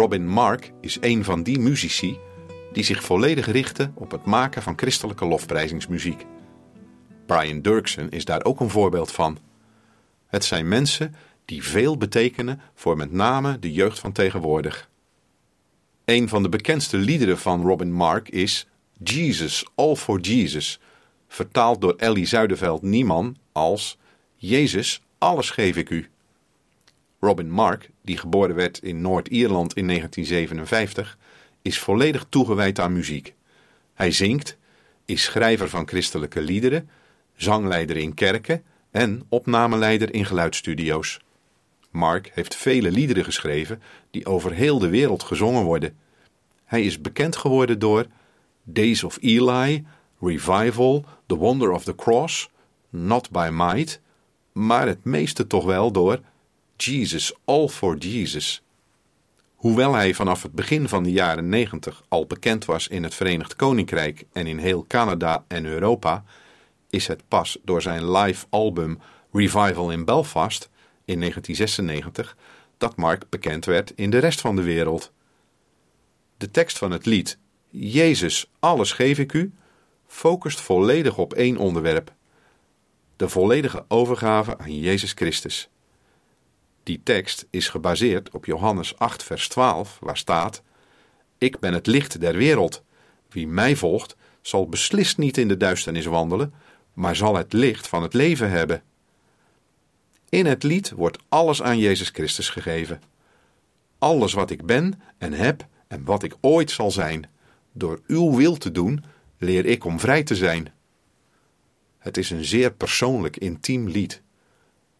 Robin Mark is een van die muzici die zich volledig richten op het maken van christelijke lofprijzingsmuziek. Brian Dirksen is daar ook een voorbeeld van. Het zijn mensen die veel betekenen voor met name de jeugd van tegenwoordig. Een van de bekendste liederen van Robin Mark is Jesus, All for Jesus, vertaald door Ellie Zuiderveld Nieman als Jezus, alles geef ik u. Robin Mark, die geboren werd in Noord-Ierland in 1957, is volledig toegewijd aan muziek. Hij zingt, is schrijver van christelijke liederen, zangleider in kerken en opnameleider in geluidsstudio's. Mark heeft vele liederen geschreven die over heel de wereld gezongen worden. Hij is bekend geworden door Days of Eli, Revival, The Wonder of the Cross, Not by Might, maar het meeste toch wel door Jesus, All for Jesus. Hoewel hij vanaf het begin van de jaren 90 al bekend was in het Verenigd Koninkrijk en in heel Canada en Europa, is het pas door zijn live album Revival in Belfast in 1996 dat Mark bekend werd in de rest van de wereld. De tekst van het lied Jezus, alles geef ik u, focust volledig op één onderwerp: de volledige overgave aan Jezus Christus. Die tekst is gebaseerd op Johannes 8, vers 12, waar staat: Ik ben het licht der wereld. Wie mij volgt, zal beslist niet in de duisternis wandelen, maar zal het licht van het leven hebben. In het lied wordt alles aan Jezus Christus gegeven. Alles wat ik ben en heb en wat ik ooit zal zijn. Door uw wil te doen, leer ik om vrij te zijn. Het is een zeer persoonlijk, intiem lied.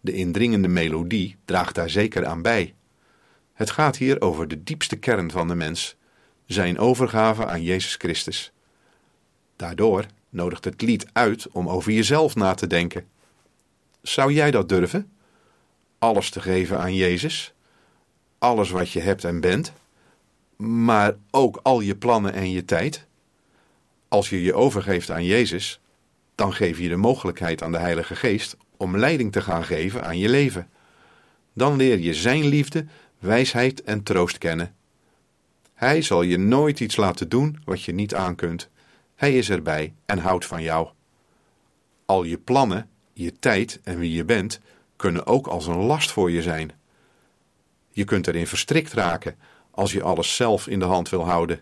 De indringende melodie draagt daar zeker aan bij. Het gaat hier over de diepste kern van de mens, zijn overgave aan Jezus Christus. Daardoor nodigt het lied uit om over jezelf na te denken. Zou jij dat durven? Alles te geven aan Jezus? Alles wat je hebt en bent? Maar ook al je plannen en je tijd? Als je je overgeeft aan Jezus, dan geef je de mogelijkheid aan de Heilige Geest om leiding te gaan geven aan je leven. Dan leer je Zijn liefde, wijsheid en troost kennen. Hij zal je nooit iets laten doen wat je niet aankunt. Hij is erbij en houdt van jou. Al je plannen, je tijd en wie je bent, kunnen ook als een last voor je zijn. Je kunt erin verstrikt raken als je alles zelf in de hand wil houden.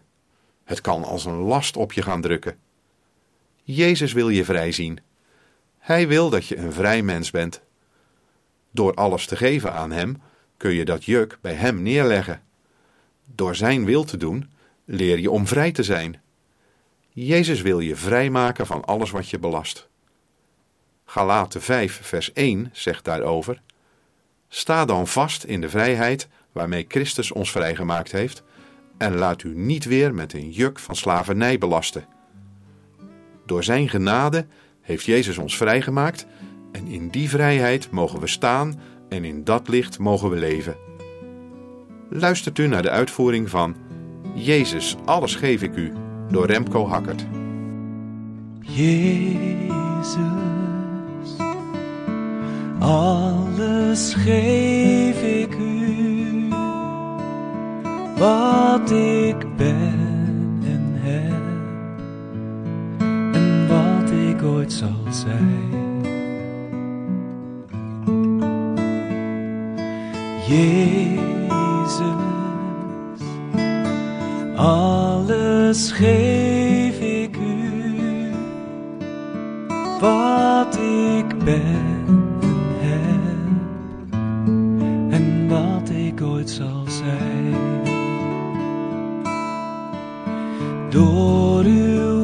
Het kan als een last op je gaan drukken. Jezus wil je vrij zien. Hij wil dat je een vrij mens bent. Door alles te geven aan Hem kun je dat juk bij Hem neerleggen. Door Zijn wil te doen, leer je om vrij te zijn. Jezus wil je vrijmaken van alles wat je belast. Galaten 5, vers 1 zegt daarover: Sta dan vast in de vrijheid waarmee Christus ons vrijgemaakt heeft, en laat u niet weer met een juk van slavernij belasten. Door Zijn genade heeft Jezus ons vrijgemaakt en in die vrijheid mogen we staan en in dat licht mogen we leven. Luistert u naar de uitvoering van Jezus, alles geef ik u door Remco Hakkert. Jezus, alles geef ik u, wat ik ben ik zal zijn. Jezus, alles geef ik u, wat ik ben en heb, en wat ik ooit zal zijn. Door uw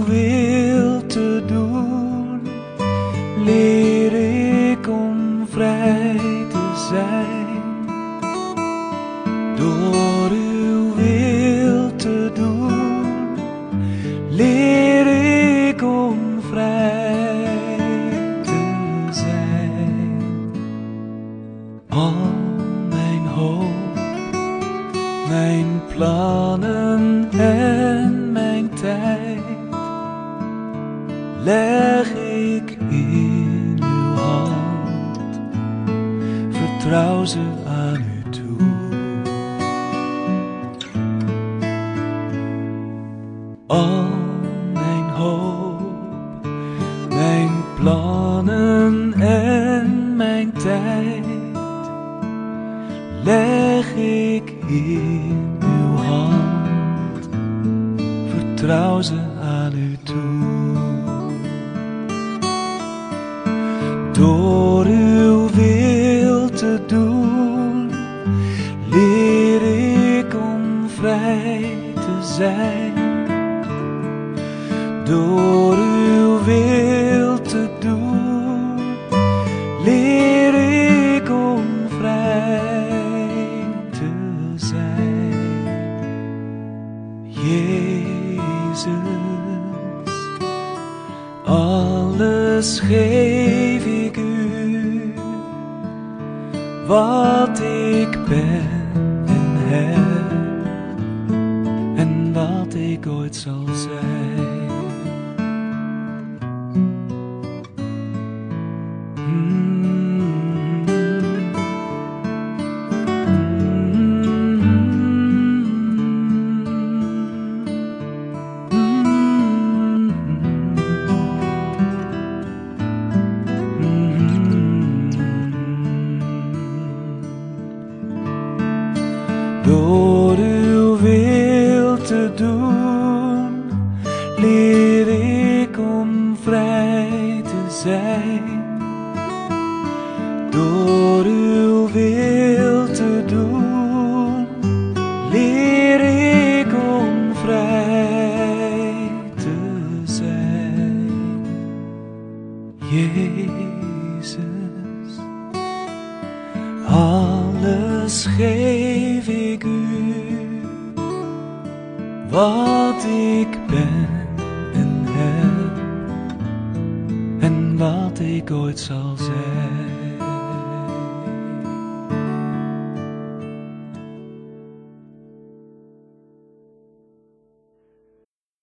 mijn plannen en mijn tijd leg ik in uw hand. Vertrouw ze aan u toe. Al leg ik in uw hand. Vertrouw ze aan u toe. Door uw wil te doen, leer ik om vrij te zijn. Door wat ik ben en heb, en wat ik ooit zal zijn. Door te doen, leer ik om vrij te zijn. Door uw wil te doen, leer ik om vrij te zijn. Jezus, alles geef wat ik ben en heb, en wat ik ooit zal zijn.